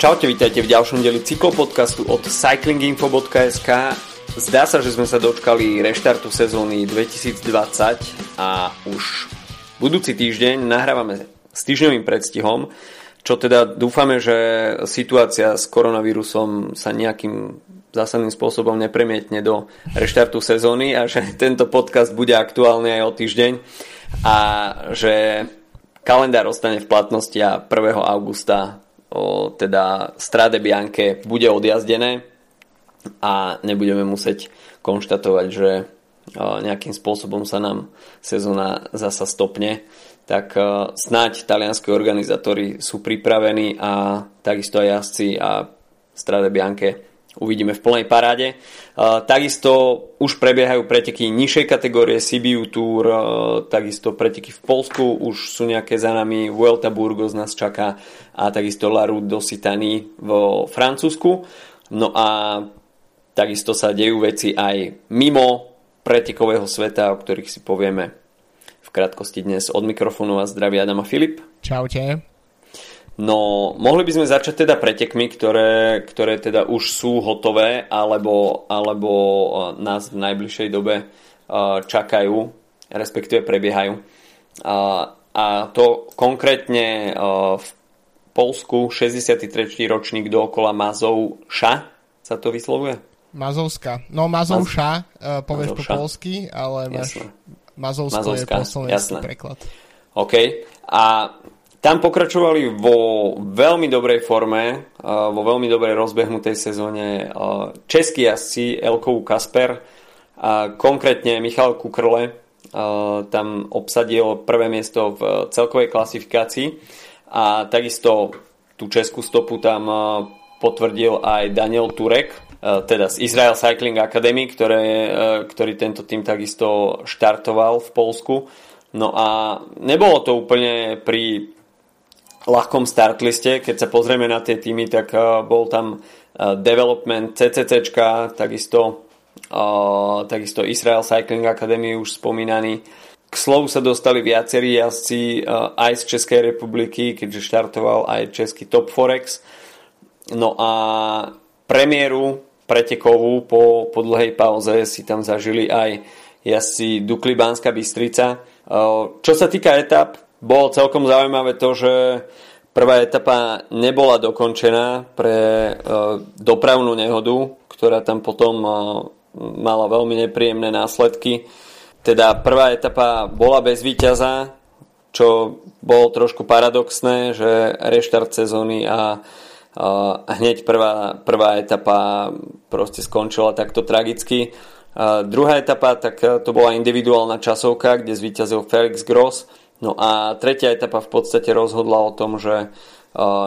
Čaute, vítajte v ďalšom deli cyklopodcastu od cyclinginfo.sk. Zdá sa, že sme sa dočkali reštartu sezóny 2020 a už budúci týždeň nahrávame s týždňovým predstihom, čo teda dúfame, že situácia s koronavírusom sa nejakým zásadným spôsobom nepremietne do reštartu sezóny a že tento podcast bude aktuálny aj o týždeň a že kalendár ostane v platnosti a 1. augusta teda Strade Bianche bude odjazdené a nebudeme musieť konštatovať, že nejakým spôsobom sa nám sezóna zasa stopne. Tak o, snáď talianskí organizátori sú pripravení a takisto aj jazdci a Strade Bianche uvidíme v plnej paráde. Takisto už prebiehajú preteky nižšej kategórie Sibiu Tour, takisto preteky v Polsku, už sú nejaké za nami, Vuelta Burgos nás čaká a takisto La Route d'Occitanie vo Francúzsku. No a takisto sa dejú veci aj mimo pretekového sveta, o ktorých si povieme v krátkosti dnes. Od mikrofónu vás zdraví Adam a Filip. Čaute. No, mohli by sme začať teda pretekmi, ktoré, ktoré teda už sú hotové, alebo, alebo eh, nás v najbližšej dobe eh, čakajú, respektíve prebiehajú. A to konkrétne eh, v Polsku 63. ročník dookola Mazovša sa to vyslovuje? Mazovska. No Mazovša, Maz... povieš po polsky, ale máš Mazovsko Mazovska, je po preklad. OK. A tam pokračovali vo veľmi dobrej forme, vo veľmi dobrej rozbehnutej sezóne českí jazdci Elkou Kasper, a konkrétne Michal Kukrle tam obsadil prvé miesto v celkovej klasifikácii a takisto tú českú stopu tam potvrdil aj Daniel Turek, teda z Israel Cycling Academy, ktoré, ktorý tento tým takisto štartoval v Polsku. No a nebolo to úplne pri ľahkom startliste. Keď sa pozrieme na tie týmy, tak uh, bol tam uh, development CCC, takisto, uh, takisto Israel Cycling Academy už spomínaný. K slovu sa dostali viacerí jazdci aj z Českej republiky, keďže štartoval aj český Top Forex. No a premiéru pretekovú po, po dlhej pauze si tam zažili aj jazdci Dukli Banská Bystrica. Čo sa týka etap, bolo celkom zaujímavé to, že prvá etapa nebola dokončená pre e, dopravnú nehodu, ktorá tam potom e, mala veľmi nepríjemné následky. Teda prvá etapa bola bez víťaza, čo bolo trošku paradoxné, že reštart sezóny a, a hneď prvá, prvá etapa proste skončila takto tragicky. A druhá etapa, tak to bola individuálna časovka, kde zvíťazil Felix Gross No a tretia etapa v podstate rozhodla o tom, že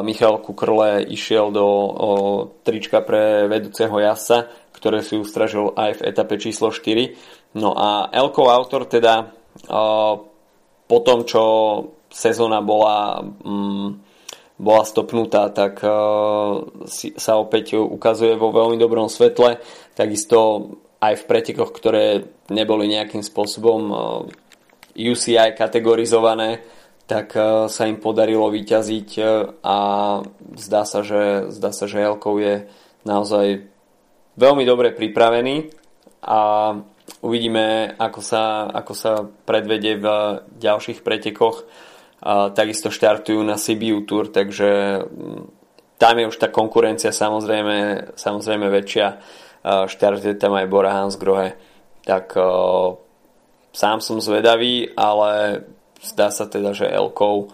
Michal Kukrle išiel do trička pre vedúceho jasa, ktoré si ustražil aj v etape číslo 4. No a Elko Autor teda po tom, čo sezóna bola, mm, bola stopnutá, tak sa opäť ukazuje vo veľmi dobrom svetle. Takisto aj v pretekoch, ktoré neboli nejakým spôsobom UCI kategorizované, tak e, sa im podarilo vyťaziť e, a zdá sa, že, zdá sa, že Jelkov je naozaj veľmi dobre pripravený a uvidíme, ako sa, ako sa predvede v ďalších pretekoch. Takisto štartujú na Sibiu Tour, takže mm, tam je už tá konkurencia samozrejme, samozrejme väčšia. Štartuje tam aj Bora Hansgrohe. Tak e, sám som zvedavý, ale zdá sa teda, že Elkov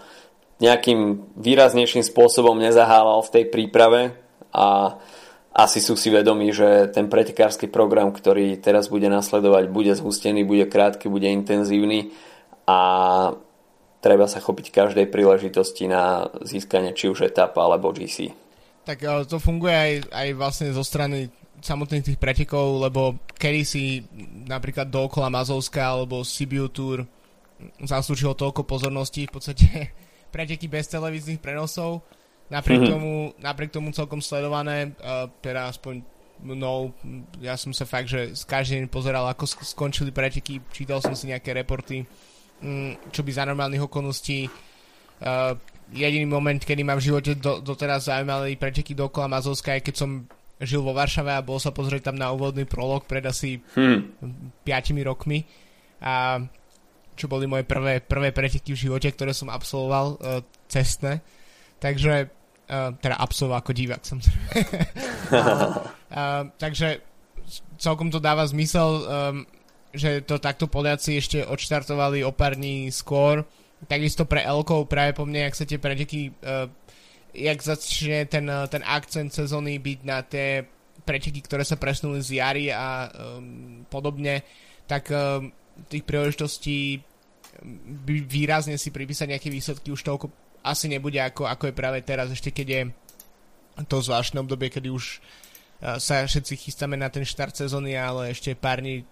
nejakým výraznejším spôsobom nezahálal v tej príprave a asi sú si vedomí, že ten pretekársky program, ktorý teraz bude nasledovať, bude zhustený, bude krátky, bude intenzívny a treba sa chopiť každej príležitosti na získanie či už etap alebo GC. Tak to funguje aj, aj vlastne zo strany samotných tých pretekov, lebo kedy si napríklad dookola Mazovska alebo Sibiu Tour zaslúžilo toľko pozorností, v podstate preteky bez televíznych prenosov, napriek, mm-hmm. tomu, napriek tomu celkom sledované, uh, teda aspoň mnou, ja som sa fakt, že z každý deň pozeral, ako skončili preteky, čítal som si nejaké reporty, um, čo by za normálnych okolností uh, jediný moment, kedy ma v živote do, doteraz zaujímali preteky dokola Mazovska, aj keď som žil vo Varšave a bol sa pozrieť tam na úvodný prolog pred asi hmm. 5 rokmi a čo boli moje prvé, prvé preteky v živote, ktoré som absolvoval uh, cestné. Takže, uh, teda absolvoval ako divák samozrejme. uh, takže celkom to dáva zmysel, um, že to takto Poliaci ešte odštartovali o pár dní skôr. Takisto pre Elkov práve po mne, ak sa tie preteky uh, jak začne ten, ten akcent sezóny byť na tie preteky, ktoré sa presunuli z jary a um, podobne, tak um, tých príležitostí by výrazne si pripísať nejaké výsledky už toľko asi nebude ako, ako je práve teraz, ešte keď je to zvláštne obdobie, kedy už uh, sa všetci chystáme na ten štart sezóny, ale ešte pár dní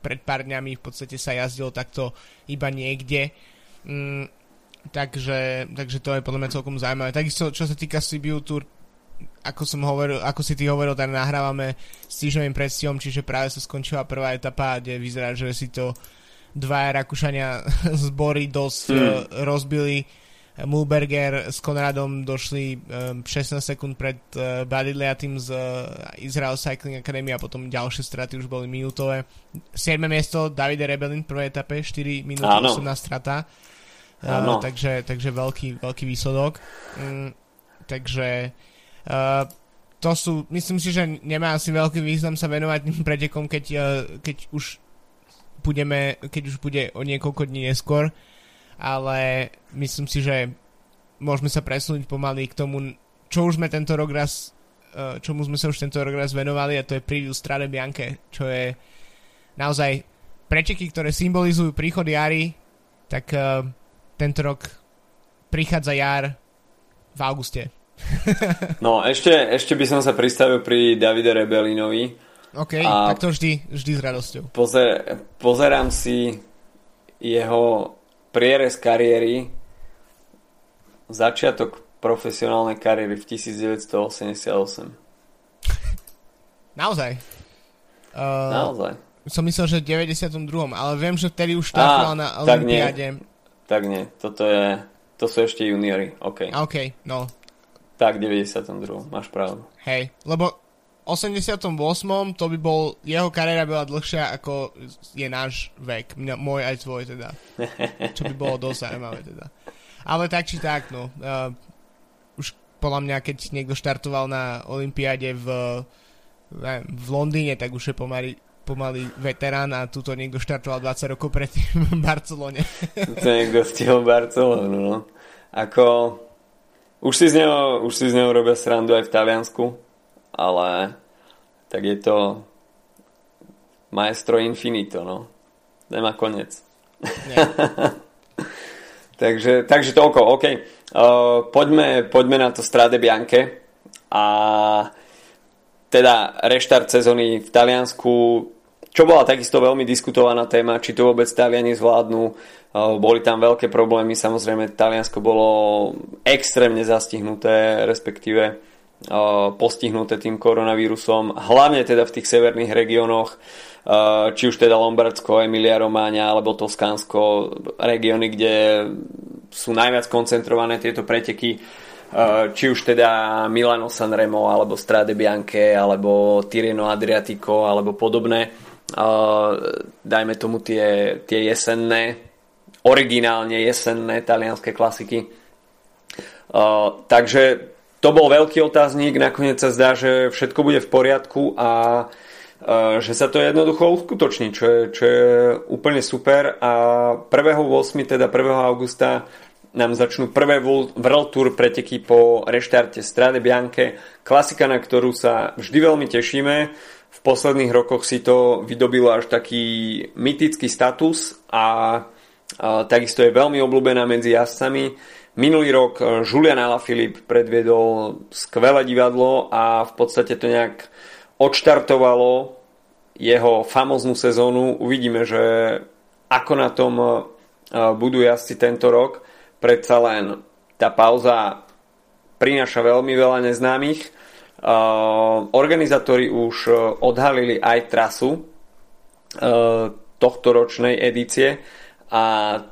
pred pár dňami v podstate sa jazdilo takto iba niekde. Mm, takže, takže to je podľa mňa celkom zaujímavé. Takisto, čo sa týka Sibiu Tour, ako som hovoril, ako si ty hovoril, tak nahrávame s týždňovým predstihom, čiže práve sa skončila prvá etapa, kde vyzerá, že si to dva Rakúšania zbory dosť uh, rozbili. Mulberger s Konradom došli um, 16 sekúnd pred uh, Buddy tým z uh, Israel Cycling Academy a potom ďalšie straty už boli minútové. 7. miesto Davide Rebelin v prvej etape, 4 minúty 18 strata. Uh, takže, takže veľký, veľký výsledok. Um, takže uh, to sú, myslím si, že nemá asi veľký význam sa venovať pretekom, keď, uh, keď už budeme, keď už bude o niekoľko dní neskôr, ale myslím si, že môžeme sa presunúť pomaly k tomu, čo už sme tento rok raz čomu sme sa už tento rok raz venovali a to je preview Strade Bianche, čo je naozaj preteky, ktoré symbolizujú príchod jary, tak tento rok prichádza jar v auguste. no, ešte, ešte by som sa pristavil pri Davide Rebelinovi, OK, a tak to vždy, vždy s radosťou. Pozer, pozerám si jeho prierez kariéry, začiatok profesionálnej kariéry v 1988. Naozaj? Uh, Naozaj. Som myslel, že v 92. Ale viem, že vtedy už štartoval na Olympiáde. Tak nie, toto je, to sú ešte juniori. OK. OK, no. Tak, 92. Máš pravdu. Hej, lebo 88. to by bol, jeho kariéra bola dlhšia ako je náš vek, mňa, môj aj tvoj teda. Čo by bolo dosť zaujímavé teda. Ale tak či tak, no. Uh, už podľa mňa, keď niekto štartoval na Olympiáde v, neviem, v Londýne, tak už je pomaly, pomaly veterán a tuto niekto štartoval 20 rokov predtým v Barcelone. to niekto stihol Barcelonu, no. Ako... Už si, z neho, už si z neho robia srandu aj v Taliansku ale tak je to maestro infinito, no. Nemá konec. takže, takže toľko, OK. Uh, poďme, poďme na to Strade Bianche a teda reštart sezóny v Taliansku, čo bola takisto veľmi diskutovaná téma, či to vôbec Taliani zvládnu. Boli tam veľké problémy, samozrejme Taliansko bolo extrémne zastihnuté, respektíve postihnuté tým koronavírusom, hlavne teda v tých severných regiónoch, či už teda Lombardsko, Emilia Romáňa alebo Toskánsko, regióny, kde sú najviac koncentrované tieto preteky, či už teda Milano Sanremo, alebo Strade Bianche, alebo Tireno Adriatico, alebo podobné. Dajme tomu tie, tie jesenné, originálne jesenné talianské klasiky. Takže to bol veľký otáznik, nakoniec sa zdá, že všetko bude v poriadku a že sa to jednoducho uskutoční, čo je, čo je úplne super a 1.8. teda 1. augusta nám začnú prvé World Tour preteky po reštarte Strade Bianche, klasika, na ktorú sa vždy veľmi tešíme. V posledných rokoch si to vydobilo až taký mytický status a, takisto je veľmi obľúbená medzi jazdcami. Minulý rok eh, Julian Alaphilippe predviedol skvelé divadlo a v podstate to nejak odštartovalo jeho famoznú sezónu. Uvidíme, že ako na tom eh, budú jazdci tento rok. Predsa len tá pauza prináša veľmi veľa neznámych. Eh, organizátori už odhalili aj trasu tohto ročnej edície a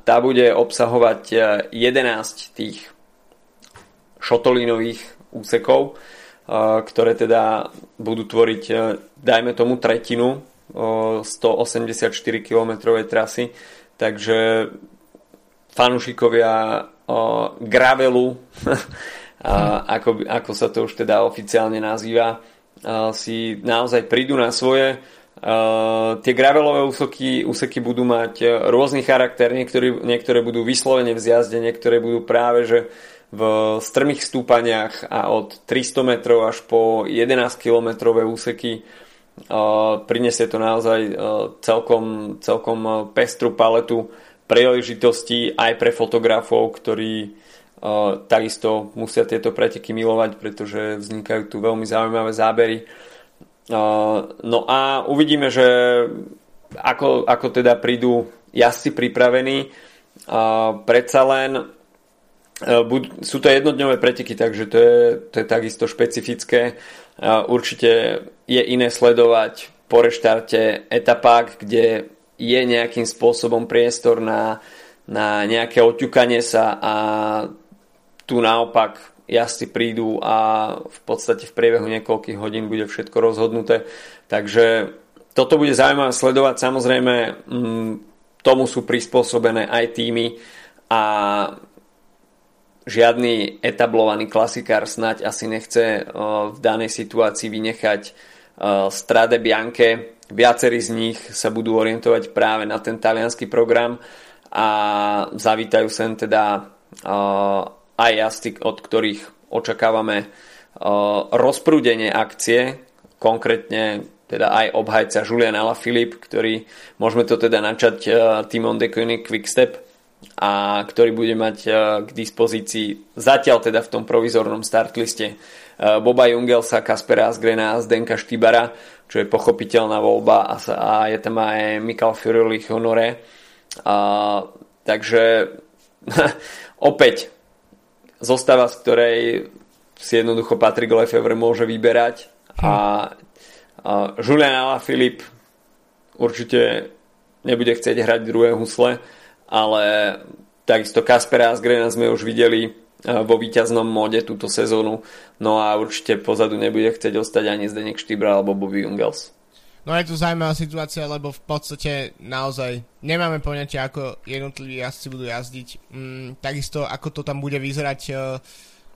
tá bude obsahovať 11 tých šotolínových úsekov, ktoré teda budú tvoriť, dajme tomu, tretinu 184 km trasy. Takže fanúšikovia gravelu, ako, ako sa to už teda oficiálne nazýva, si naozaj prídu na svoje. tie gravelové úseky, úseky budú mať rôzny charakter, niektoré, niektoré budú vyslovene v zjazde, niektoré budú práve že v strmých stúpaniach a od 300 metrov až po 11 kilometrové úseky. Prinesie to naozaj celkom, celkom pestru paletu príležitostí aj pre fotografov, ktorí takisto musia tieto preteky milovať, pretože vznikajú tu veľmi zaujímavé zábery. No a uvidíme, že ako, ako teda prídu jazdci pripravení. Predsa len E, sú to jednodňové preteky, takže to je, to je takisto špecifické. Určite je iné sledovať po reštarte etapák, kde je nejakým spôsobom priestor na, na nejaké oťukanie sa a tu naopak jazdci prídu a v podstate v priebehu niekoľkých hodín bude všetko rozhodnuté. Takže toto bude zaujímavé sledovať. Samozrejme, mm, tomu sú prispôsobené aj týmy a žiadny etablovaný klasikár snať asi nechce eh, v danej situácii vynechať eh, Strade Bianche. Viacerí z nich sa budú orientovať práve na ten talianský program a zavítajú sem teda aj jazdci, od ktorých očakávame rozprúdenie akcie, konkrétne teda aj obhajca Julian Alaphilippe, ktorý môžeme to teda načať Timon de Koenig Quickstep a ktorý bude mať k dispozícii zatiaľ teda v tom provizornom startliste Boba Jungelsa, Kaspera Asgrena a Zdenka Štybara, čo je pochopiteľná voľba a, a je tam aj Mikal Furuli Honore. A, takže opäť zostava, z ktorej si jednoducho Patrick Lefevre môže vyberať a, a Julian Alaphilippe určite nebude chcieť hrať druhé husle ale takisto Kaspera Asgrena sme už videli vo víťaznom móde túto sezónu, no a určite pozadu nebude chcieť ostať ani Zdenek Štybra alebo Bobby Jungels. No je tu zaujímavá situácia, lebo v podstate naozaj nemáme poňatie, ako jednotliví jazdci budú jazdiť. Mm, takisto, ako to tam bude vyzerať uh,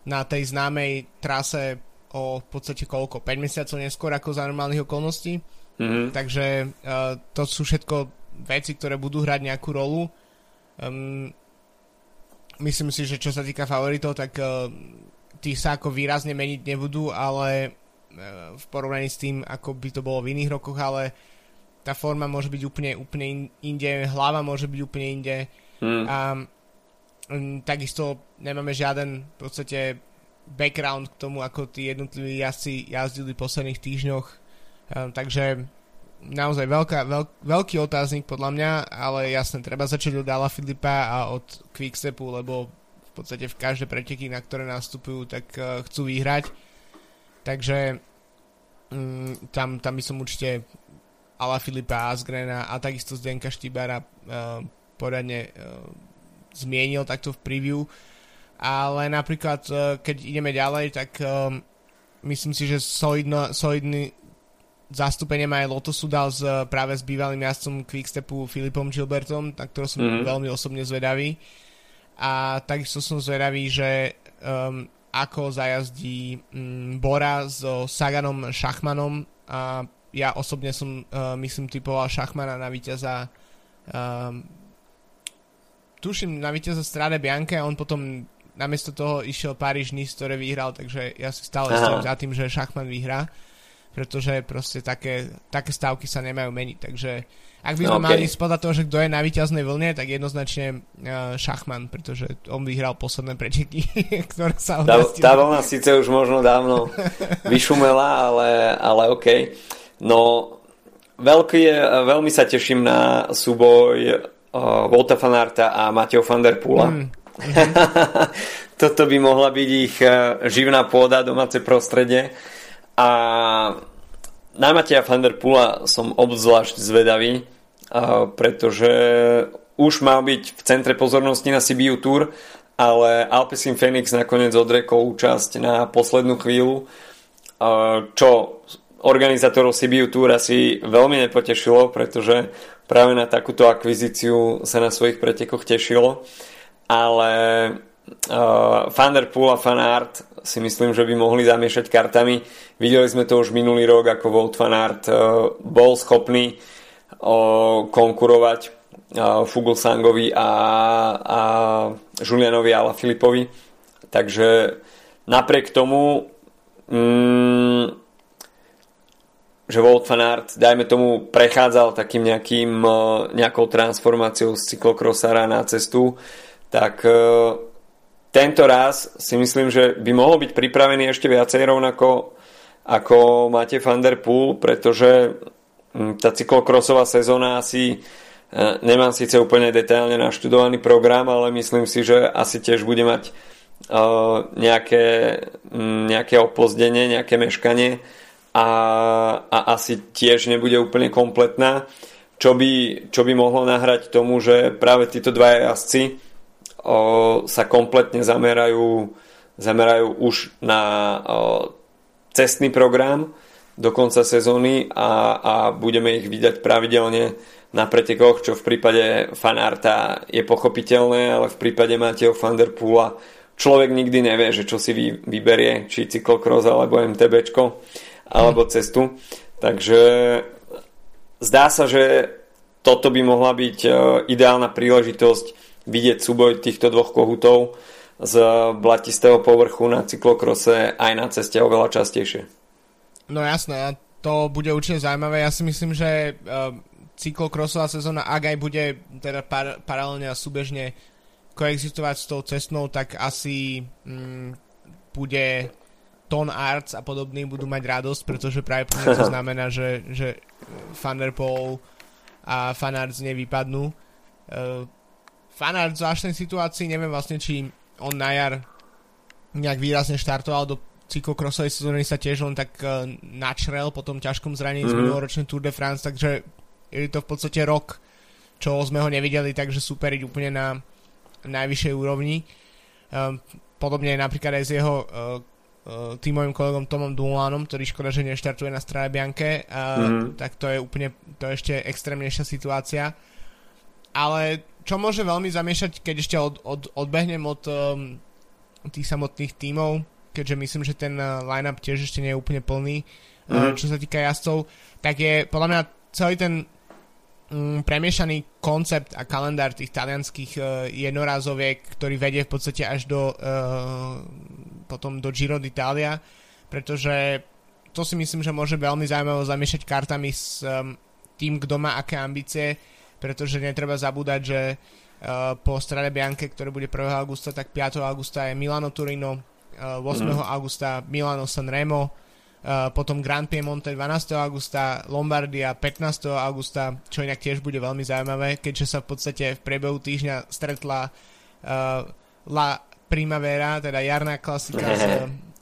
na tej známej trase o v podstate koľko? 5 mesiacov neskôr ako za normálnych okolností. Mm-hmm. Takže uh, to sú všetko veci, ktoré budú hrať nejakú rolu. Um, myslím si, že čo sa týka favoritov, tak uh, tí sa ako výrazne meniť nebudú, ale uh, v porovnaní s tým, ako by to bolo v iných rokoch, ale tá forma môže byť úplne, úplne inde, hlava môže byť úplne inde. Hmm. A um, takisto nemáme žiaden v podstate background k tomu, ako tí jednotliví jazdci jazdili v posledných týždňoch. Um, takže naozaj veľká, veľk, veľký otáznik podľa mňa, ale jasne, treba začať od Ala Filipa a od Quickstepu, lebo v podstate v každé preteky, na ktoré nastupujú, tak uh, chcú vyhrať. Takže um, tam, tam by som určite Ala Filipa Asgrena a takisto Zdenka Štýbara uh, poradne uh, zmienil takto v preview. Ale napríklad, uh, keď ideme ďalej, tak um, myslím si, že solidno, solidný zastúpenie má aj Lotusu dal s, práve s bývalým jazdcom Quickstepu Filipom Gilbertom, na ktorého som mm-hmm. veľmi osobne zvedavý. A takisto som zvedavý, že um, ako zajazdí um, Bora so Saganom Šachmanom a ja osobne som uh, myslím typoval Šachmana na víťaza um, tuším na víťaza Strade Bianche a on potom namiesto toho išiel Paríž Nice, ktoré vyhral, takže ja si stále stojím za tým, že Šachman vyhrá pretože proste také, také stávky sa nemajú meniť. Takže ak by sme okay. mali spodať toho, že kto je na víťaznej vlne, tak jednoznačne uh, Šachman, pretože on vyhral posledné preteky, ktoré sa tá, tá vlna síce už možno dávno vyšumela, ale, ale OK. No, veľký, veľmi sa teším na súboj uh, Volta Fanarta a Mateo van der Pula. Mm. Toto by mohla byť ich uh, živná pôda, domáce prostredie a na Mateja van der Pula som obzvlášť zvedavý, pretože už mal byť v centre pozornosti na Sibiu Tour, ale Alpecin Phoenix nakoniec odrekol účasť na poslednú chvíľu, čo organizátorov Sibiu Tour asi veľmi nepotešilo, pretože práve na takúto akvizíciu sa na svojich pretekoch tešilo. Ale uh, Van der Poel a Van si myslím, že by mohli zamiešať kartami. Videli sme to už minulý rok, ako Volt Van Aert uh, bol schopný uh, konkurovať uh, Fuglsangovi a, a Julianovi Ala Filipovi. Takže napriek tomu mm, že Wout van Aert, dajme tomu, prechádzal takým nejakým, e, nejakou transformáciou z cyklokrosára na cestu, tak e, tento raz si myslím, že by mohol byť pripravený ešte viacej rovnako ako máte Van Der pretože tá cyklokrosová sezóna asi e, nemám síce úplne detailne naštudovaný program, ale myslím si, že asi tiež bude mať nejaké, nejaké opozdenie, nejaké meškanie a, a asi tiež nebude úplne kompletná, čo by, čo by mohlo nahrať tomu, že práve títo dva jazdci sa kompletne zamerajú, zamerajú už na cestný program do konca sezóny a, a budeme ich vidieť pravidelne na pretekoch, čo v prípade fanarta je pochopiteľné, ale v prípade Mateo van der Poola človek nikdy nevie, že čo si vy, vyberie, či cyklokross alebo MTBčko alebo cestu. Takže zdá sa, že toto by mohla byť e, ideálna príležitosť vidieť súboj týchto dvoch kohutov z blatistého povrchu na cyklokrose aj na ceste oveľa častejšie. No jasné, to bude určite zaujímavé. Ja si myslím, že uh, cyklokrosová sezóna, ak aj bude teda par- paralelne a súbežne koexistovať s tou cestnou, tak asi mm, bude Ton Arts a podobní budú mať radosť, pretože práve pre to znamená, že, že Thunderpole a Fanart z nej vypadnú. Uh, Fanart v zvláštnej situácii, neviem vlastne, či on na jar nejak výrazne štartoval do cyklokrosovej sezóny sa tiež len tak uh, načrel po tom ťažkom zranení mm-hmm. z mhm. minuloročnej Tour de France, takže je to v podstate rok, čo sme ho nevideli, takže superiť úplne na najvyššej úrovni. Um, podobne napríklad aj s jeho uh, uh, tým mojim kolegom Tomom Dulanom, ktorý škoda, že neštartuje na Strade Bianke, uh, mm-hmm. tak to je úplne, to je ešte extrémnejšia situácia. Ale čo môže veľmi zamiešať, keď ešte od, od, odbehnem od um, tých samotných tímov, keďže myslím, že ten uh, line-up tiež ešte nie je úplne plný, mm-hmm. uh, čo sa týka jazdcov, tak je podľa mňa celý ten um, premiešaný koncept a kalendár tých talianských uh, jednorázoviek, ktorý vedie v podstate až do uh, potom do Giro d'Italia, pretože to si myslím, že môže veľmi zaujímavé zamiešať kartami s um, tým, kto má aké ambície, pretože netreba zabúdať, že uh, po Strade Bianche, ktoré bude 1. augusta, tak 5. augusta je Milano Turino, uh, 8. Mm. augusta Milano Sanremo, uh, potom Grand Piemonte 12. augusta, Lombardia 15. augusta, čo inak tiež bude veľmi zaujímavé, keďže sa v podstate v priebehu týždňa stretla uh, La Primavera, teda jarná klasika s,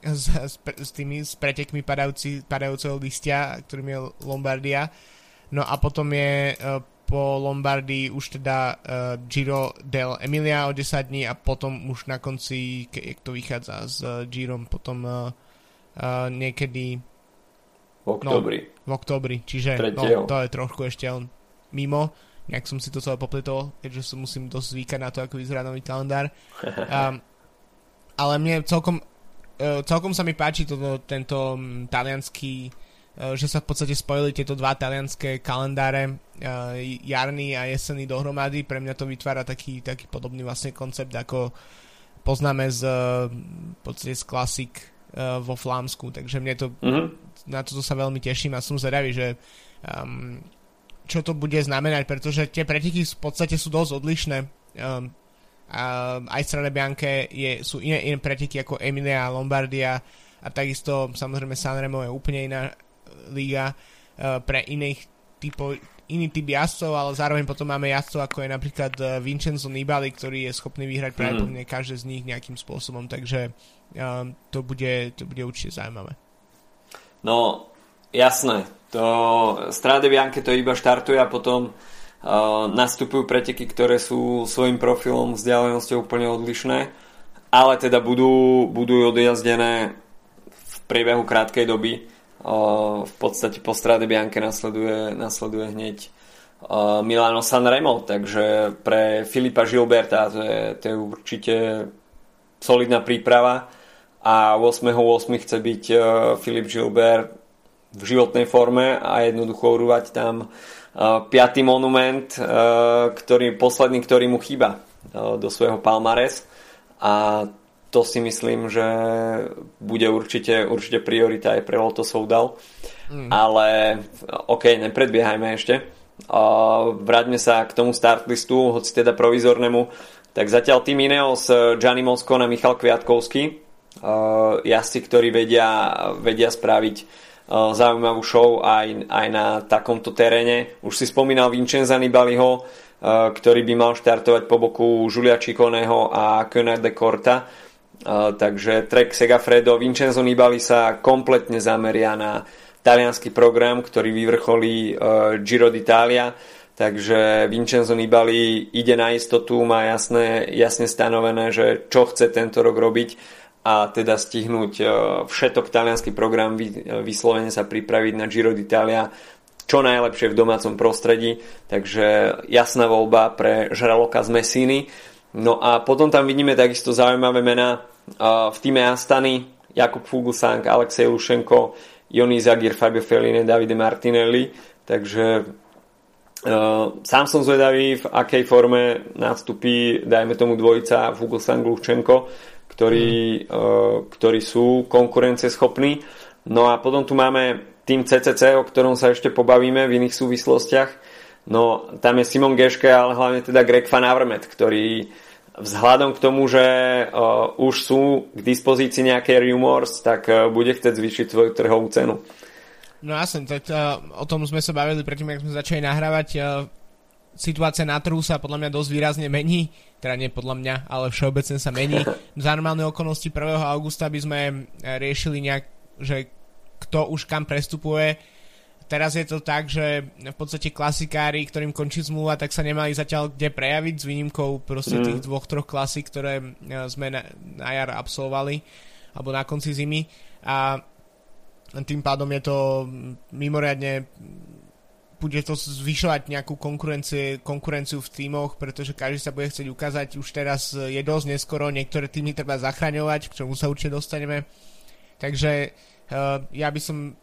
s, s, s tými s pretekmi padajúci, padajúceho listia, ktorým je Lombardia. No a potom je po Lombardii už teda uh, Giro del Emilia o 10 dní a potom už na konci, keď to vychádza s uh, Girom, potom uh, uh, niekedy v oktobri. No, v oktobri, čiže no, to je trošku ešte on mimo nejak som si to celé popletol, keďže som musím dosť zvykať na to, ako vyzerá nový kalendár. Um, ale mne celkom, uh, celkom sa mi páči toto, tento um, talianský že sa v podstate spojili tieto dva talianské kalendáre uh, jarný a jesenný dohromady. Pre mňa to vytvára taký, taký podobný vlastne koncept, ako poznáme z, v podstate z klasik uh, vo Flámsku. Takže mne to, mm-hmm. na toto sa veľmi teším a som zvedavý, že um, čo to bude znamenať, pretože tie preteky v podstate sú dosť odlišné. Um, a aj Strade Bianche je, sú iné, iné preteky ako Emilia Lombardia a takisto samozrejme Sanremo je úplne iná e, liga uh, pre iných typov iný typ jazdcov, ale zároveň potom máme jazdcov ako je napríklad e, Vincenzo Nibali, ktorý je schopný vyhrať mm. každé z nich nejakým spôsobom, takže um, to, bude, to bude určite zaujímavé. No, jasné. To Strade Bianche to iba štartuje a potom nastupujú preteky, ktoré sú svojim profilom vzdialenosťou úplne odlišné, ale teda budú, budú odjazdené v priebehu krátkej doby. V podstate po strade Bianke nasleduje, nasleduje hneď Milano Sanremo, takže pre Filipa Gilberta to je, to je určite solidná príprava a 8.8. chce byť Filip Gilbert v životnej forme a jednoducho urúvať tam piatý monument, ktorý, posledný, ktorý mu chýba do svojho palmares a to si myslím, že bude určite, určite priorita aj pre Lotto Soudal. Mm. Ale OK, nepredbiehajme ešte. Vráťme sa k tomu start listu, hoci teda provizornému. Tak zatiaľ tým Ineos, Gianni Moscon a Michal Kviatkovský. Jazdci, ktorí vedia, vedia spraviť zaujímavú show aj, aj na takomto teréne. Už si spomínal Vincenza Nibaliho, ktorý by mal štartovať po boku Julia Čikoného a Köner de Corta. Takže Trek Segafredo Vincenzo Nibali sa kompletne zameria na talianský program, ktorý vyvrcholí Giro d'Italia. Takže Vincenzo Nibali ide na istotu, má jasné, jasne stanovené, že čo chce tento rok robiť a teda stihnúť e, všetok talianský program, vyslovene sa pripraviť na Giro d'Italia čo najlepšie v domácom prostredí, takže jasná voľba pre žraloka z Messiny. No a potom tam vidíme takisto zaujímavé mená e, v týme Astany, Jakub Fuglsang, Alexej Lušenko, Joni Zagir, Fabio Feline, Davide Martinelli, takže uh, sám som zvedavý, v akej forme nastupí, dajme tomu dvojica Fuglsang Lušenko, ktorí, mm. ktorí sú konkurencieschopní. No a potom tu máme tým CCC, o ktorom sa ešte pobavíme v iných súvislostiach. No tam je Simon Geške, ale hlavne teda Greg Van Avermaet, ktorý vzhľadom k tomu, že uh, už sú k dispozícii nejaké rumors, tak uh, bude chcieť zvýšiť svoju trhovú cenu. No jasne, tak uh, o tom sme sa bavili predtým, ako sme začali nahrávať. Uh, situácia na trhu sa podľa mňa dosť výrazne mení, teda nie podľa mňa, ale všeobecne sa mení. Za normálne okolnosti 1. augusta by sme eh, riešili nejak, že kto už kam prestupuje. Teraz je to tak, že v podstate klasikári, ktorým končí zmluva, tak sa nemali zatiaľ kde prejaviť s výnimkou proste mm. tých dvoch, troch klasík, ktoré eh, sme na, na jar absolvovali alebo na konci zimy a tým pádom je to mimoriadne bude to zvyšovať nejakú konkurenciu v tímoch, pretože každý sa bude chcieť ukázať. Už teraz je dosť neskoro, niektoré týmy treba zachraňovať, k čomu sa určite dostaneme. Takže uh, ja by som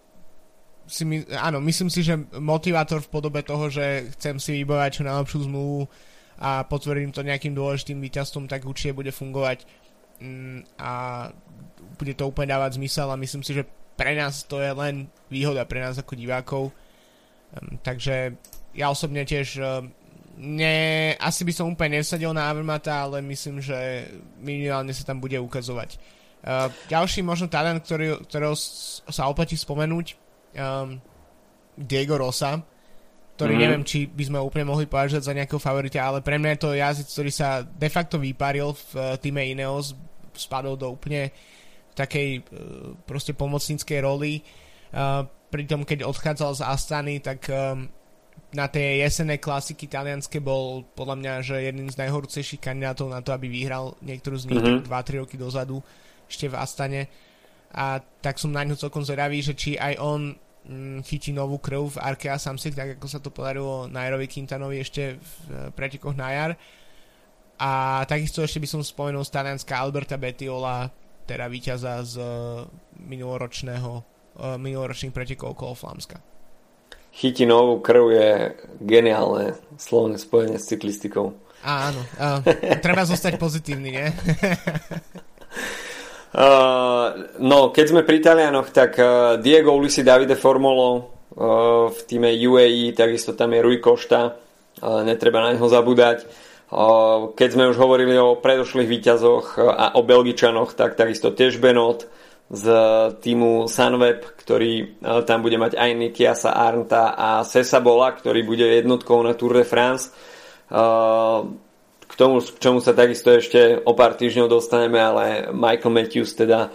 si my, áno, myslím si, že motivátor v podobe toho, že chcem si vybojať čo najlepšiu zmluvu a potvrdím to nejakým dôležitým víťazstvom, tak určite bude fungovať mm, a bude to úplne dávať zmysel a myslím si, že pre nás to je len výhoda pre nás ako divákov Um, takže ja osobne tiež um, ne, asi by som úplne nevsadil na Avermata, ale myslím, že minimálne sa tam bude ukazovať. Uh, ďalší možno talent, ktorý, ktorého sa oplatí spomenúť, um, Diego Rosa, ktorý mm. neviem, či by sme úplne mohli považovať za nejakého favorita, ale pre mňa je to jazyc, ktorý sa de facto vyparil v uh, týme Ineos, spadol do úplne takej uh, proste pomocníckej roli. Uh, pritom keď odchádzal z Astany, tak um, na tej jesenej klasiky talianske bol podľa mňa, že jeden z najhorúcejších kandidátov na to, aby vyhral niektorú z nich mm-hmm. 2-3 roky dozadu ešte v Astane a tak som na ňo celkom zvedavý, že či aj on mm, chytí novú krv v Arkea Samsic, tak ako sa to podarilo Nairovi Quintanovi ešte v e, pretekoch na jar. A takisto ešte by som spomenul z Talianska Alberta Betiola, teda víťaza z uh, minuloročného Eh, minuloročných pretekov okolo Flámska. Chytinovú krv je geniálne slovné spojenie s cyklistikou. Áno, uh, treba zostať pozitívny, nie? uh, no, keď sme pri Talianoch, tak uh, Diego Ulisi Davide Formolo uh, v týme UAE, takisto tam je Rui Košta, uh, netreba na neho zabúdať. Uh, keď sme už hovorili o predošlých výťazoch uh, a o Belgičanoch, tak takisto tiež Benot, z týmu Sunweb, ktorý e, tam bude mať aj Nikiasa Arnta a Sesa Bola, ktorý bude jednotkou na Tour de France. E, k tomu, k čomu sa takisto ešte o pár týždňov dostaneme, ale Michael Matthews teda e,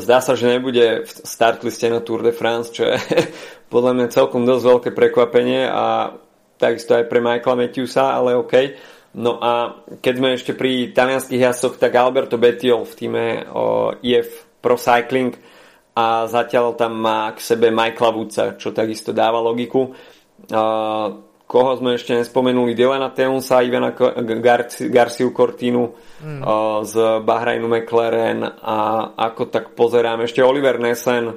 zdá sa, že nebude v startliste na Tour de France, čo je podľa mňa celkom dosť veľké prekvapenie a takisto aj pre Michaela Matthewsa, ale OK. No a keď sme ešte pri talianských jasoch, tak Alberto Bettiol v týme o, IF Pro Cycling a zatiaľ tam má k sebe Michaela Woodsa, čo takisto dáva logiku. Uh, koho sme ešte nespomenuli, Dylana Teunsa, Ivana Garci, Garciu Cortinu mm. uh, z Bahrajnu McLaren a ako tak pozerám ešte Oliver Nesen, uh,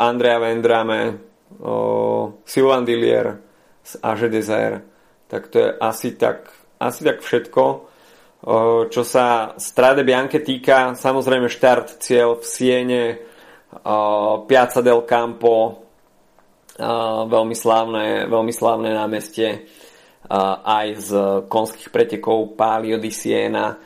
Andrea Vendrame, uh, Sylvain Dillier z AG Desire. Tak to je asi tak, asi tak všetko. Uh, čo sa Strade Bianche týka, samozrejme štart cieľ v Siene, uh, Piazza del Campo, veľmi slávne, veľmi slávne námestie aj z konských pretekov Palio di Siena,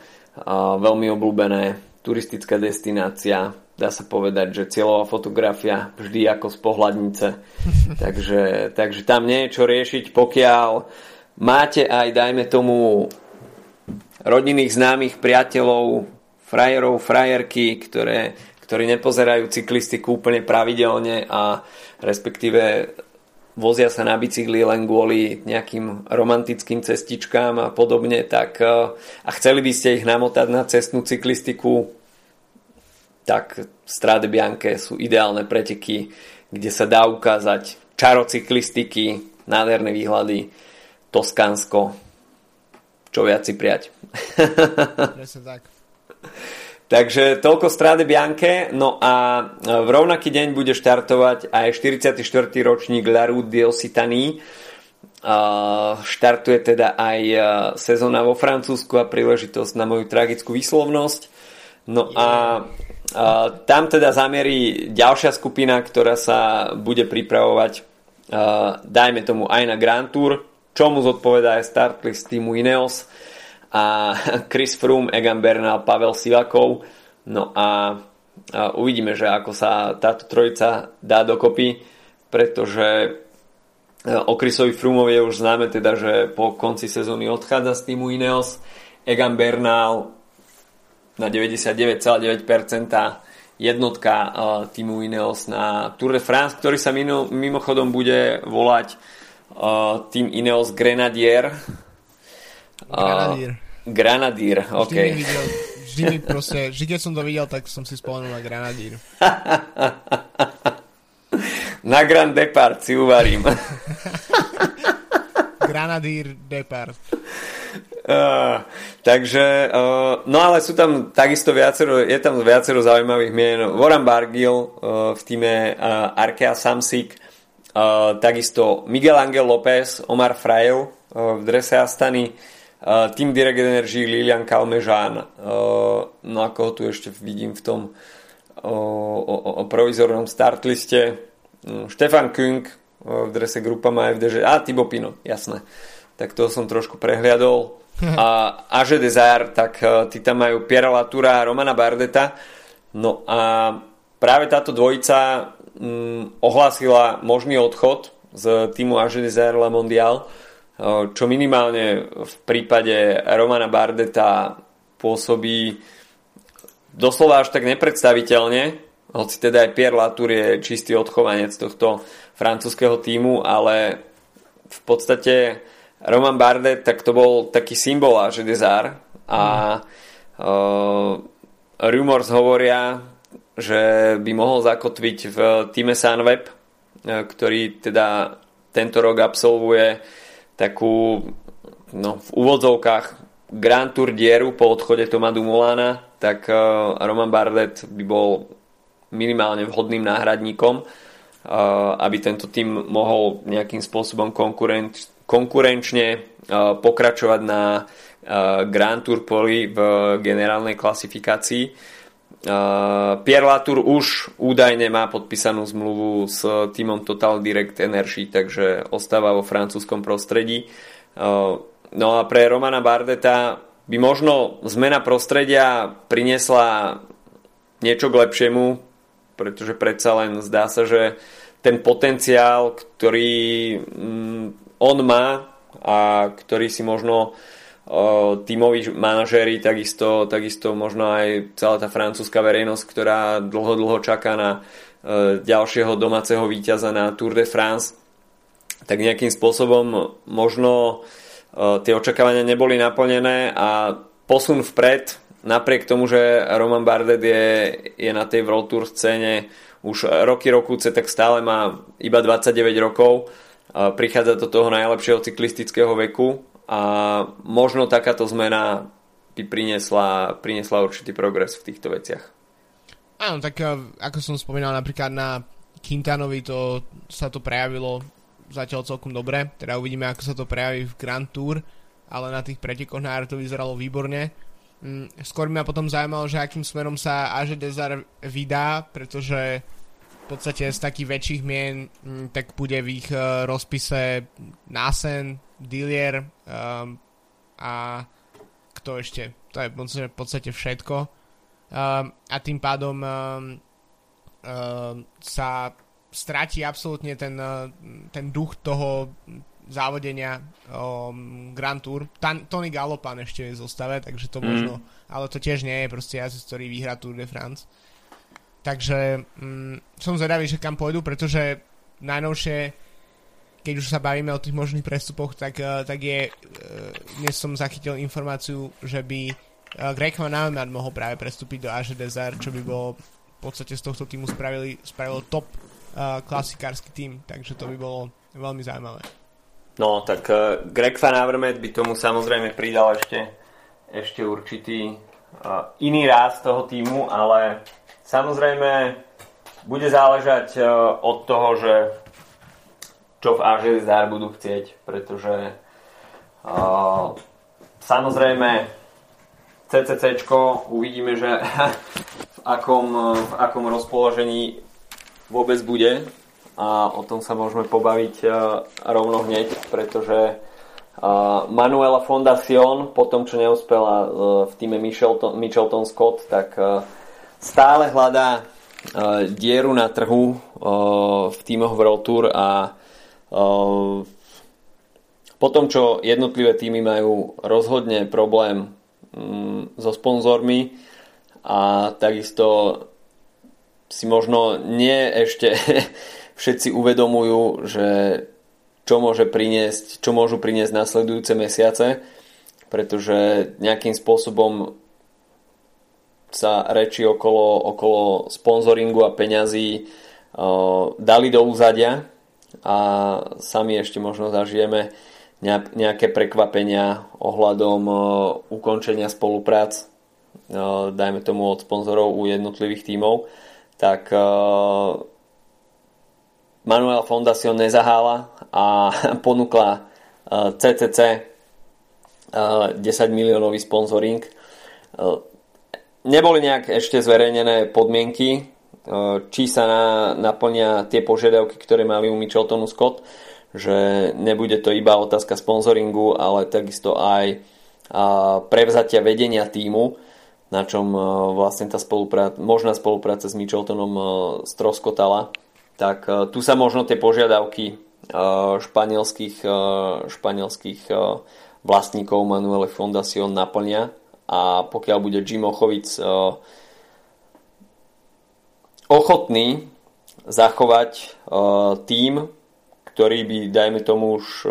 veľmi obľúbené turistická destinácia. Dá sa povedať, že cieľová fotografia vždy ako z pohľadnice. takže, takže tam nie je čo riešiť, pokiaľ máte aj, dajme tomu, rodinných známych priateľov, frajerov, frajerky, ktoré, ktorí nepozerajú cyklistiku úplne pravidelne a respektíve vozia sa na bicykli len kvôli nejakým romantickým cestičkám a podobne, tak e, a chceli by ste ich namotať na cestnú cyklistiku, tak Strade Bianche sú ideálne preteky, kde sa dá ukázať čaro cyklistiky, nádherné výhľady, Toskánsko, čo viac si prijať. Presne tak. Takže toľko Strade Bianche, no a v rovnaký deň bude štartovať aj 44. ročník La Route di Occitanie. Štartuje teda aj sezóna vo Francúzsku a príležitosť na moju tragickú výslovnosť. No a, tam teda zamierí ďalšia skupina, ktorá sa bude pripravovať dajme tomu aj na Grand Tour, čomu zodpovedá aj startlist týmu Ineos a Chris Froome, Egan Bernal, Pavel Sivakov. No a, uvidíme, že ako sa táto trojica dá dokopy, pretože e, o Chrisovi Froomovi je už známe teda, že po konci sezóny odchádza z týmu Ineos. Egan Bernal na 99,9% jednotka e, týmu Ineos na Tour de France, ktorý sa mimochodom bude volať e, tým Ineos Grenadier Granadír. Granadír, ok. Vždy mi, videl, vždy mi proste, vždy keď som to videl, tak som si spomenul na Granadír. na Grand Depart si uvarím. Granadír Depart. Uh, takže, uh, no ale sú tam takisto viacero, je tam viacero zaujímavých mien. Warren Bargill uh, v týme uh, Arkea Samsic, uh, takisto Miguel Angel López, Omar Frail uh, v drese Astany, Team Direct Energy, Lilian Kalmežán, uh, no ako ho tu ešte vidím v tom o, o, o provizornom startliste. Štefan Kung uh, v drese Grupa má FDŽ. A, Tibo Pino, jasné. Tak to som trošku prehliadol. A Aže Desire, tak tí tam majú Piera Latura a Romana Bardeta. No a práve táto dvojica um, ohlásila možný odchod z týmu Aže Desire La Mondial čo minimálne v prípade Romana Bardeta pôsobí doslova až tak nepredstaviteľne, hoci teda aj Pierre Latour je čistý odchovanec tohto francúzského týmu, ale v podstate Roman Bardet, tak to bol taký symbol že Desar a mm. uh, rumors hovoria, že by mohol zakotviť v týme Sunweb, ktorý teda tento rok absolvuje takú no, v úvodzovkách Grand Tour dieru po odchode Toma Dumulana, tak uh, Roman Bardet by bol minimálne vhodným náhradníkom, uh, aby tento tým mohol nejakým spôsobom konkurenč, konkurenčne uh, pokračovať na uh, Grand Tour poli v generálnej klasifikácii. Pierre Latour už údajne má podpísanú zmluvu s týmom Total Direct Energy, takže ostáva vo francúzskom prostredí. No a pre Romana Bardeta by možno zmena prostredia priniesla niečo k lepšiemu, pretože predsa len zdá sa, že ten potenciál, ktorý mm, on má a ktorý si možno uh, tímoví manažéri, takisto, takisto možno aj celá tá francúzska verejnosť, ktorá dlho, dlho čaká na ďalšieho domáceho víťaza na Tour de France. tak nejakým spôsobom možno tie očakávania neboli naplnené a posun vpred, napriek tomu, že Roman Bardet je, je na tej World Tour scéne už roky rokúce, tak stále má iba 29 rokov, prichádza do toho najlepšieho cyklistického veku a možno takáto zmena by priniesla, priniesla určitý progres v týchto veciach. Áno, tak ako som spomínal napríklad na Quintanovi to sa to prejavilo zatiaľ celkom dobre, teda uvidíme ako sa to prejaví v Grand Tour, ale na tých pretekoch na to vyzeralo výborne. Mm, skôr ma potom zaujímalo, že akým smerom sa Aže Desar vydá, pretože v podstate z takých väčších mien mm, tak bude v ich uh, rozpise Nasen, Dillier um, a kto ešte? To je v podstate všetko. Um, a tým pádom um, um, sa stratí absolútne ten, ten duch toho závodenia um, Grand Tour. Tan, Tony Galopan ešte je v zostave, takže to mm. možno, ale to tiež nie je proste jazdec, ktorý vyhrá Tour de France. Takže um, som zvedavý, že kam pôjdu, pretože najnovšie, keď už sa bavíme o tých možných prestupoch, tak, uh, tak je, uh, dnes som zachytil informáciu, že by uh, Greg Van Avermaet mohol práve prestúpiť do Aže Desert, čo by bolo v podstate z tohto týmu spravili, spravilo top klasikársky tým, takže to by bolo veľmi zaujímavé. No, tak uh, Greg Van Avermaet by tomu samozrejme pridal ešte, ešte určitý iný ráz toho týmu, ale samozrejme bude záležať od toho, že čo v AŽSR budú chcieť, pretože uh, samozrejme CCC uvidíme, že v akom, v akom rozpoložení vôbec bude. A o tom sa môžeme pobaviť rovno hneď, pretože Manuela Fondacion, po tom, čo neúspela v týme Michelton, Michelton Scott, tak stále hľadá dieru na trhu v týmoch World Tour a po tom, čo jednotlivé týmy majú rozhodne problém mm, so sponzormi a takisto si možno nie ešte všetci uvedomujú, že čo môže priniesť, čo môžu priniesť nasledujúce mesiace, pretože nejakým spôsobom sa reči okolo, okolo sponzoringu a peňazí uh, dali do úzadia a sami ešte možno zažijeme nejaké prekvapenia ohľadom uh, ukončenia spoluprác, uh, dajme tomu od sponzorov u jednotlivých tímov tak uh, Manuel Fondacion nezahála a ponúkla CCC uh, 10 miliónový sponsoring. Neboli nejak ešte zverejnené podmienky, či sa na, naplnia tie požiadavky, ktoré mali u Micheltonu Scott, že nebude to iba otázka sponsoringu, ale takisto aj prevzatia vedenia týmu na čom e, vlastne tá spolupráca, možná spolupráca s Micheltonom e, stroskotala, tak e, tu sa možno tie požiadavky španielských, španielských vlastníkov Manuele Fondacion naplnia. A pokiaľ bude Jim Ochovic ochotný zachovať tým, ktorý by, dajme tomu, už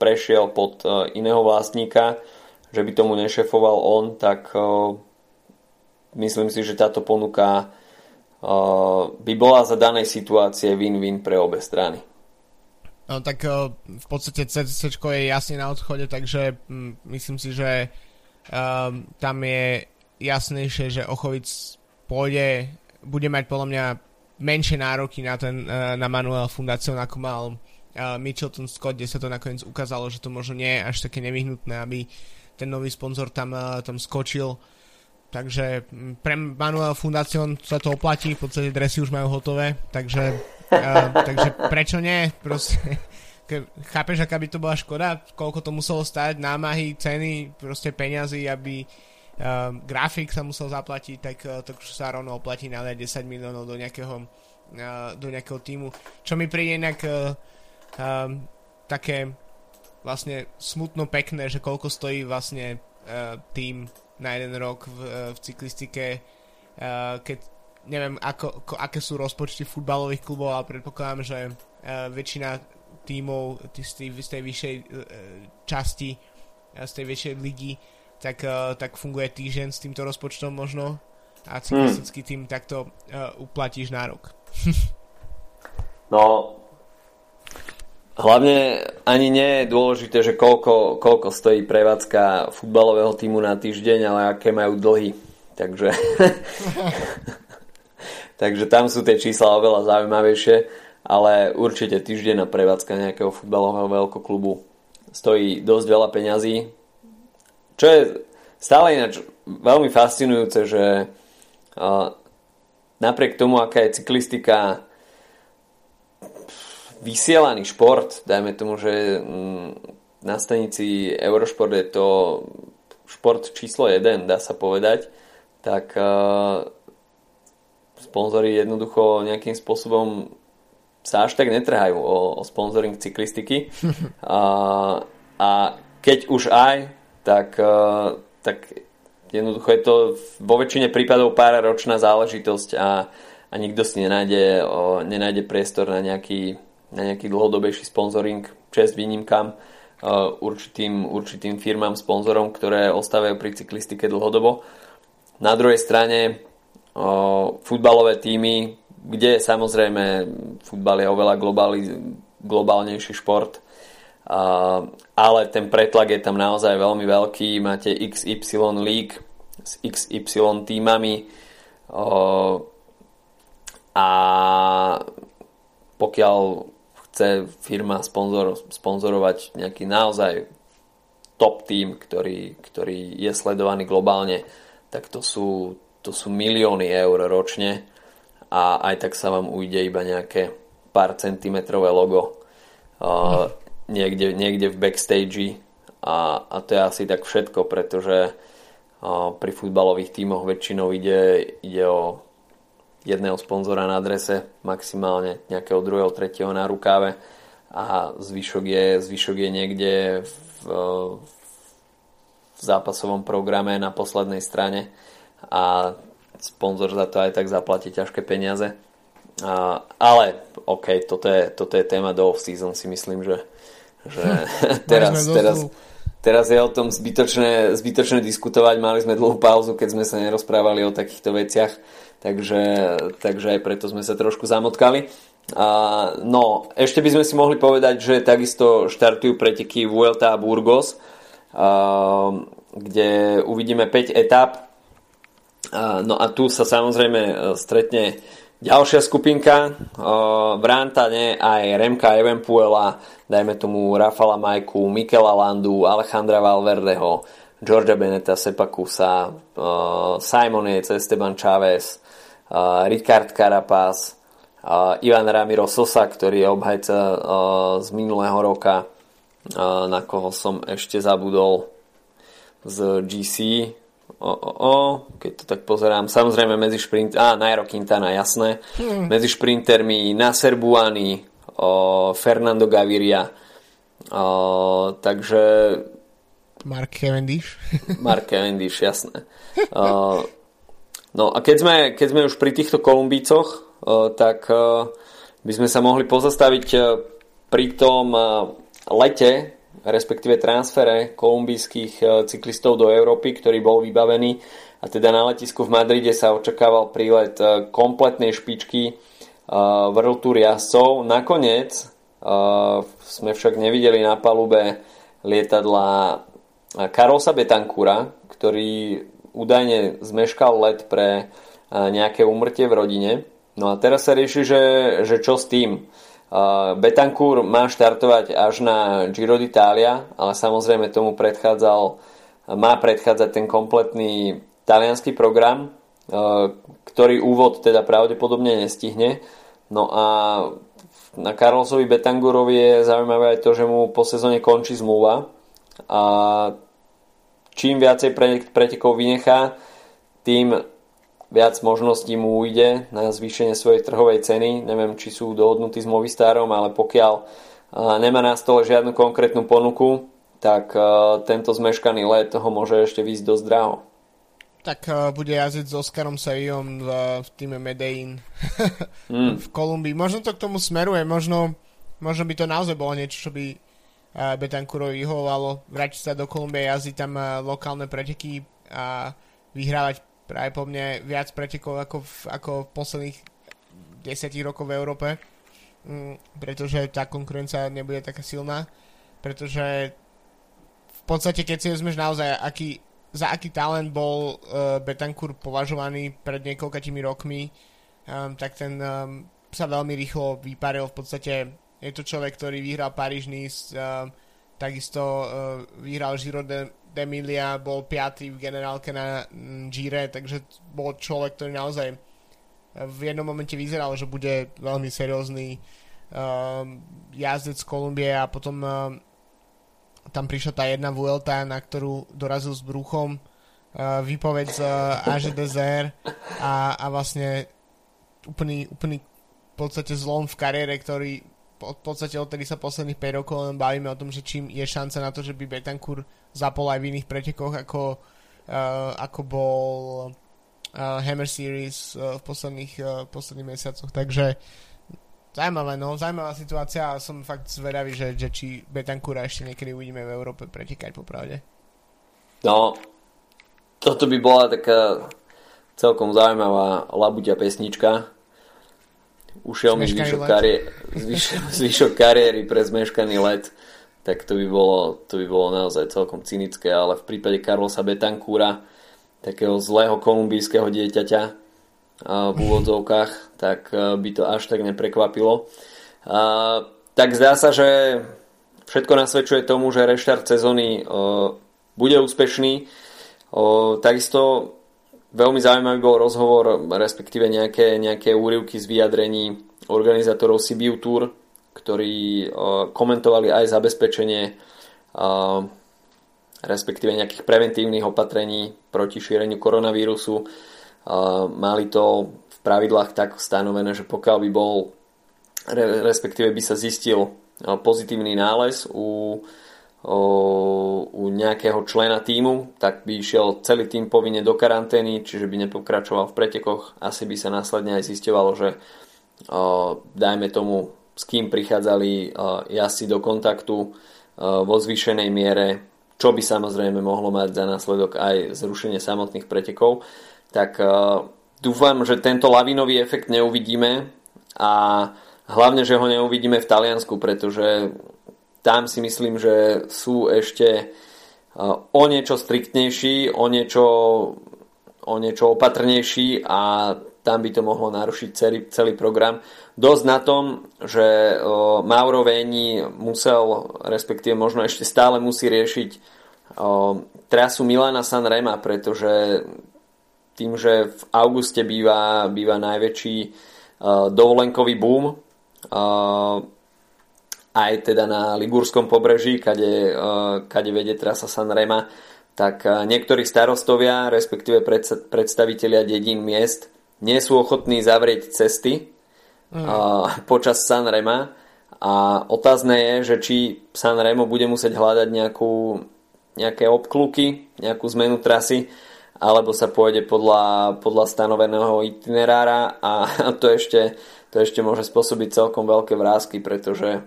prešiel pod iného vlastníka, že by tomu nešefoval on, tak myslím si, že táto ponuka by bola za danej situácie win-win pre obe strany. No tak v podstate CCC je jasne na odchode, takže myslím si, že tam je jasnejšie, že Ochovic pôjde, bude mať podľa mňa menšie nároky na, ten, uh, na Manuel Fundáciu, ako mal uh, Mitchelton Scott, kde sa to nakoniec ukázalo, že to možno nie je až také nevyhnutné, aby ten nový sponzor tam, uh, tam skočil. Takže pre Manuel Fundacion sa to oplatí, v podstate dresy už majú hotové, takže, takže prečo nie? Proste, chápeš, aká by to bola škoda? Koľko to muselo stať, námahy, ceny, proste peňazí, aby uh, grafik sa musel zaplatiť, tak uh, to už sa rovno oplatí na 10 miliónov do nejakého, uh, do nejakého týmu. Čo mi príde inak uh, uh, také vlastne smutno pekné, že koľko stojí vlastne uh, tým na jeden rok v, v cyklistike, uh, keď neviem, ako, ako, aké sú rozpočty futbalových klubov, ale predpokladám, že uh, väčšina tímov z tej, z tej vyššej uh, časti, z tej vyššej ligy, tak, uh, tak funguje týždeň s týmto rozpočtom možno a cyklistický hmm. tým takto uh, uplatíš nárok. no, hlavne ani nie je dôležité, že koľko, koľko stojí prevádzka futbalového týmu na týždeň, ale aké majú dlhy. Takže, takže tam sú tie čísla oveľa zaujímavejšie, ale určite týždeň na prevádzka nejakého futbalového veľkoklubu stojí dosť veľa peňazí. Čo je stále ináč veľmi fascinujúce, že napriek tomu, aká je cyklistika vysielaný šport, dajme tomu, že mm, na stanici Eurošport je to šport číslo 1, dá sa povedať, tak sponzory jednoducho nejakým spôsobom sa až tak netrhajú o, o sponsoring cyklistiky. a, a keď už aj, tak, tak jednoducho je to vo väčšine prípadov pár ročná záležitosť a, a nikto si nenájde, o, nenájde priestor na nejaký, na nejaký dlhodobejší sponsoring, čest výnimkám určitým, určitým firmám, sponzorom, ktoré ostávajú pri cyklistike dlhodobo. Na druhej strane o, futbalové týmy, kde samozrejme futbal je oveľa globáli, globálnejší šport, ale ten pretlak je tam naozaj veľmi veľký. Máte XY League s XY týmami a pokiaľ chce firma sponzor, sponzorovať nejaký naozaj top tým, ktorý, ktorý je sledovaný globálne, tak to sú, to sú milióny eur ročne a aj tak sa vám ujde iba nejaké pár centimetrové logo. Uh, niekde, niekde v backstage a, a to je asi tak všetko, pretože a, pri futbalových tímoch väčšinou ide, ide o jedného sponzora na adrese, maximálne nejakého druhého, tretieho na rukáve. A zvyšok je, zvyšok je niekde v, v zápasovom programe na poslednej strane. A sponzor za to aj tak zaplatí ťažké peniaze. A, ale OK, toto je, toto je téma do off-season si myslím, že že teraz, teraz, teraz je o tom zbytočné, zbytočné diskutovať. Mali sme dlhú pauzu, keď sme sa nerozprávali o takýchto veciach, takže, takže aj preto sme sa trošku zamotkali. A, no, ešte by sme si mohli povedať, že takisto štartujú preteky Vuelta a Burgos, a, kde uvidíme 5 etap. A, no a tu sa samozrejme e, stretne ďalšia skupinka, v Rantane aj Remka Evenpuela, dajme tomu Rafala Majku, Mikela Landu, Alejandra Valverdeho, Georgia Beneta, Sepakusa, Simon Yates, Esteban Chávez, Ricard Carapaz, Ivan Ramiro Sosa, ktorý je obhajca z minulého roka, na koho som ešte zabudol z GC, o, o, o, keď to tak pozerám, samozrejme medzi šprint, á, Nairo Quintana, jasné, hmm. medzi šprintermi Nasser Buani, o, Fernando Gaviria, o, takže Mark Cavendish. Mark Cavendish, jasné. O, no a keď sme, keď sme už pri týchto Kolumbícoch, o, tak o, by sme sa mohli pozastaviť pri tom lete, respektíve transfere kolumbijských e, cyklistov do Európy, ktorý bol vybavený a teda na letisku v Madride sa očakával prílet e, kompletnej špičky e, World Tour jazdcov. Nakoniec sme však nevideli na palube lietadla Karosa Betancura, ktorý údajne zmeškal let pre nejaké umrtie v rodine. No a teraz sa rieši, že, že čo s tým. Betancourt má štartovať až na Giro d'Italia, ale samozrejme tomu predchádzal, má predchádzať ten kompletný talianský program, ktorý úvod teda pravdepodobne nestihne. No a na Carlosovi Betangurovi je zaujímavé aj to, že mu po sezóne končí zmluva a čím viacej pretekov vynechá, tým viac možností mu ujde na zvýšenie svojej trhovej ceny. Neviem, či sú dohodnutí s Movistarom, ale pokiaľ nemá na stole žiadnu konkrétnu ponuku, tak tento zmeškaný let ho môže ešte výjsť dosť draho. Tak bude jazdiť s Oskarom Savijom v, v týme Medellín mm. v Kolumbii. Možno to k tomu smeruje, možno možno by to naozaj bolo niečo, čo by Betancurovi vyhovovalo, vrátiť sa do Kolumbie, jazdiť tam lokálne preteky a vyhrávať práve po mne viac pretekov ako v, ako v posledných desiatich rokov v Európe, mm, pretože tá konkurencia nebude taká silná, pretože v podstate keď si vezmeš naozaj, aký, za aký talent bol uh, Betancourt považovaný pred niekoľkatými rokmi, um, tak ten um, sa veľmi rýchlo vyparil. V podstate je to človek, ktorý vyhral Paríž Nice, um, takisto uh, vyhral Giro de, d'Emilia, bol piatý v generálke na mm, Gire, takže bol človek, ktorý naozaj v jednom momente vyzeral, že bude veľmi seriózny um, jazdec z Kolumbie a potom um, tam prišla tá jedna Vuelta, na ktorú dorazil s bruchom uh, výpoveď z uh, AŽDZR a, a vlastne úplný, úplný v podstate zlom v kariére, ktorý v podstate odtedy sa posledných 5 rokov len bavíme o tom, že čím je šanca na to, že by Betancourt zapol aj v iných pretekoch, ako, uh, ako bol uh, Hammer Series uh, v posledných, uh, posledných mesiacoch. Takže Zajímavé, no, zaujímavá situácia a som fakt zvedavý, že, že či Betancura ešte niekedy uvidíme v Európe pretekať popravde. No, toto by bola taká celkom zaujímavá labuťa pesnička. Ušiel mi zvyšok, kariéry, zvyšok, zvyšok kariéry pre zmeškaný let, tak to by, bolo, to by bolo naozaj celkom cynické, ale v prípade Carlosa Betancura, takého zlého kolumbijského dieťaťa, v úvodzovkách, tak by to až tak neprekvapilo. Tak zdá sa, že všetko nasvedčuje tomu, že reštart sezóny bude úspešný. Takisto veľmi zaujímavý bol rozhovor, respektíve nejaké, nejaké úryvky z vyjadrení organizátorov Sibiu Tour, ktorí komentovali aj zabezpečenie respektíve nejakých preventívnych opatrení proti šíreniu koronavírusu. Mali to v pravidlách tak stanovené, že pokiaľ by bol respektíve by sa zistil pozitívny nález u, u nejakého člena týmu, tak by išiel celý tým povinne do karantény, čiže by nepokračoval v pretekoch. Asi by sa následne aj zistovalo, že dajme tomu, s kým prichádzali jazdci do kontaktu vo zvýšenej miere, čo by samozrejme mohlo mať za následok aj zrušenie samotných pretekov tak dúfam, že tento lavinový efekt neuvidíme a hlavne, že ho neuvidíme v Taliansku, pretože tam si myslím, že sú ešte o niečo striktnejší, o niečo, o niečo opatrnejší a tam by to mohlo narušiť celý, celý program. Dosť na tom, že Mauro Veni musel, respektíve možno ešte stále musí riešiť trasu Milana Sanrema, pretože tým, že v auguste býva, býva najväčší dovolenkový boom, aj teda na Ligurskom pobreží, kade, uh, kade vedie trasa Sanrema, tak uh, niektorí starostovia, respektíve pred, predstavitelia dedín miest, nie sú ochotní zavrieť cesty mm. uh, počas Sanrema a otázne je, že či Sanremo bude musieť hľadať nejakú, nejaké obkluky, nejakú zmenu trasy, alebo sa pôjde podľa, podľa stanoveného itinerára a to ešte, to ešte môže spôsobiť celkom veľké vrázky, pretože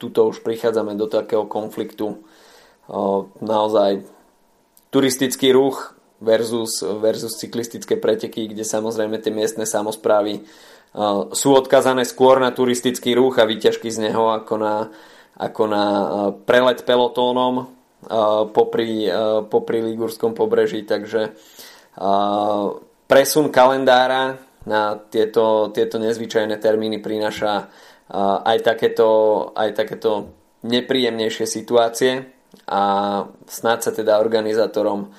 tuto už prichádzame do takého konfliktu. Naozaj turistický ruch versus, versus cyklistické preteky, kde samozrejme tie miestne samozprávy sú odkazané skôr na turistický ruch a výťažky z neho ako na, ako na prelet pelotónom popri, popri Ligurskom pobreží, takže presun kalendára na tieto, tieto nezvyčajné termíny prináša aj takéto, aj takéto nepríjemnejšie situácie. A snáď sa teda organizátorom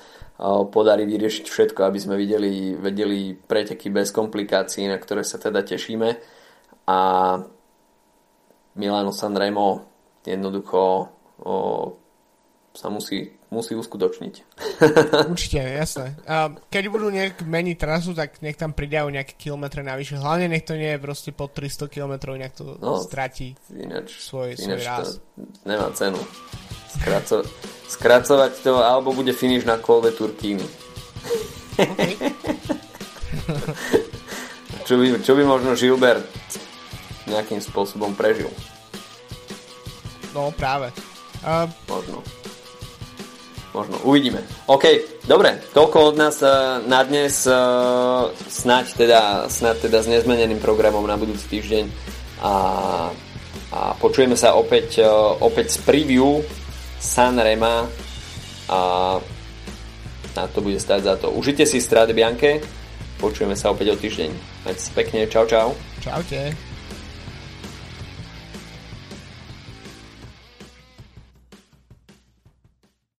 podarí vyriešiť všetko, aby sme videli, vedeli preteky bez komplikácií, na ktoré sa teda tešíme. A Milano Sanremo jednoducho sa musí, musí uskutočniť. Určite, jasné. A keď budú nejak meniť trasu, tak nech tam pridajú nejaké kilometre navyše. Hlavne nech to nie je proste pod 300 km, nech to no, stratí ináč, svoj, ináč svoj raz. nemá cenu. Skraco, skracovať to, alebo bude finish na Col de. Okay. čo, by, čo by možno Gilbert nejakým spôsobom prežil. No práve. Uh... Možno. Možno. Uvidíme. OK, dobre. Toľko od nás uh, na dnes. Uh, snáď teda, snáď teda s nezmeneným programom na budúci týždeň. A, a počujeme sa opäť, uh, opäť z preview Sanrema a a to bude stať za to. Užite si Strade Bianche, počujeme sa opäť o týždeň. Majte sa pekne, čau čau. Čaute.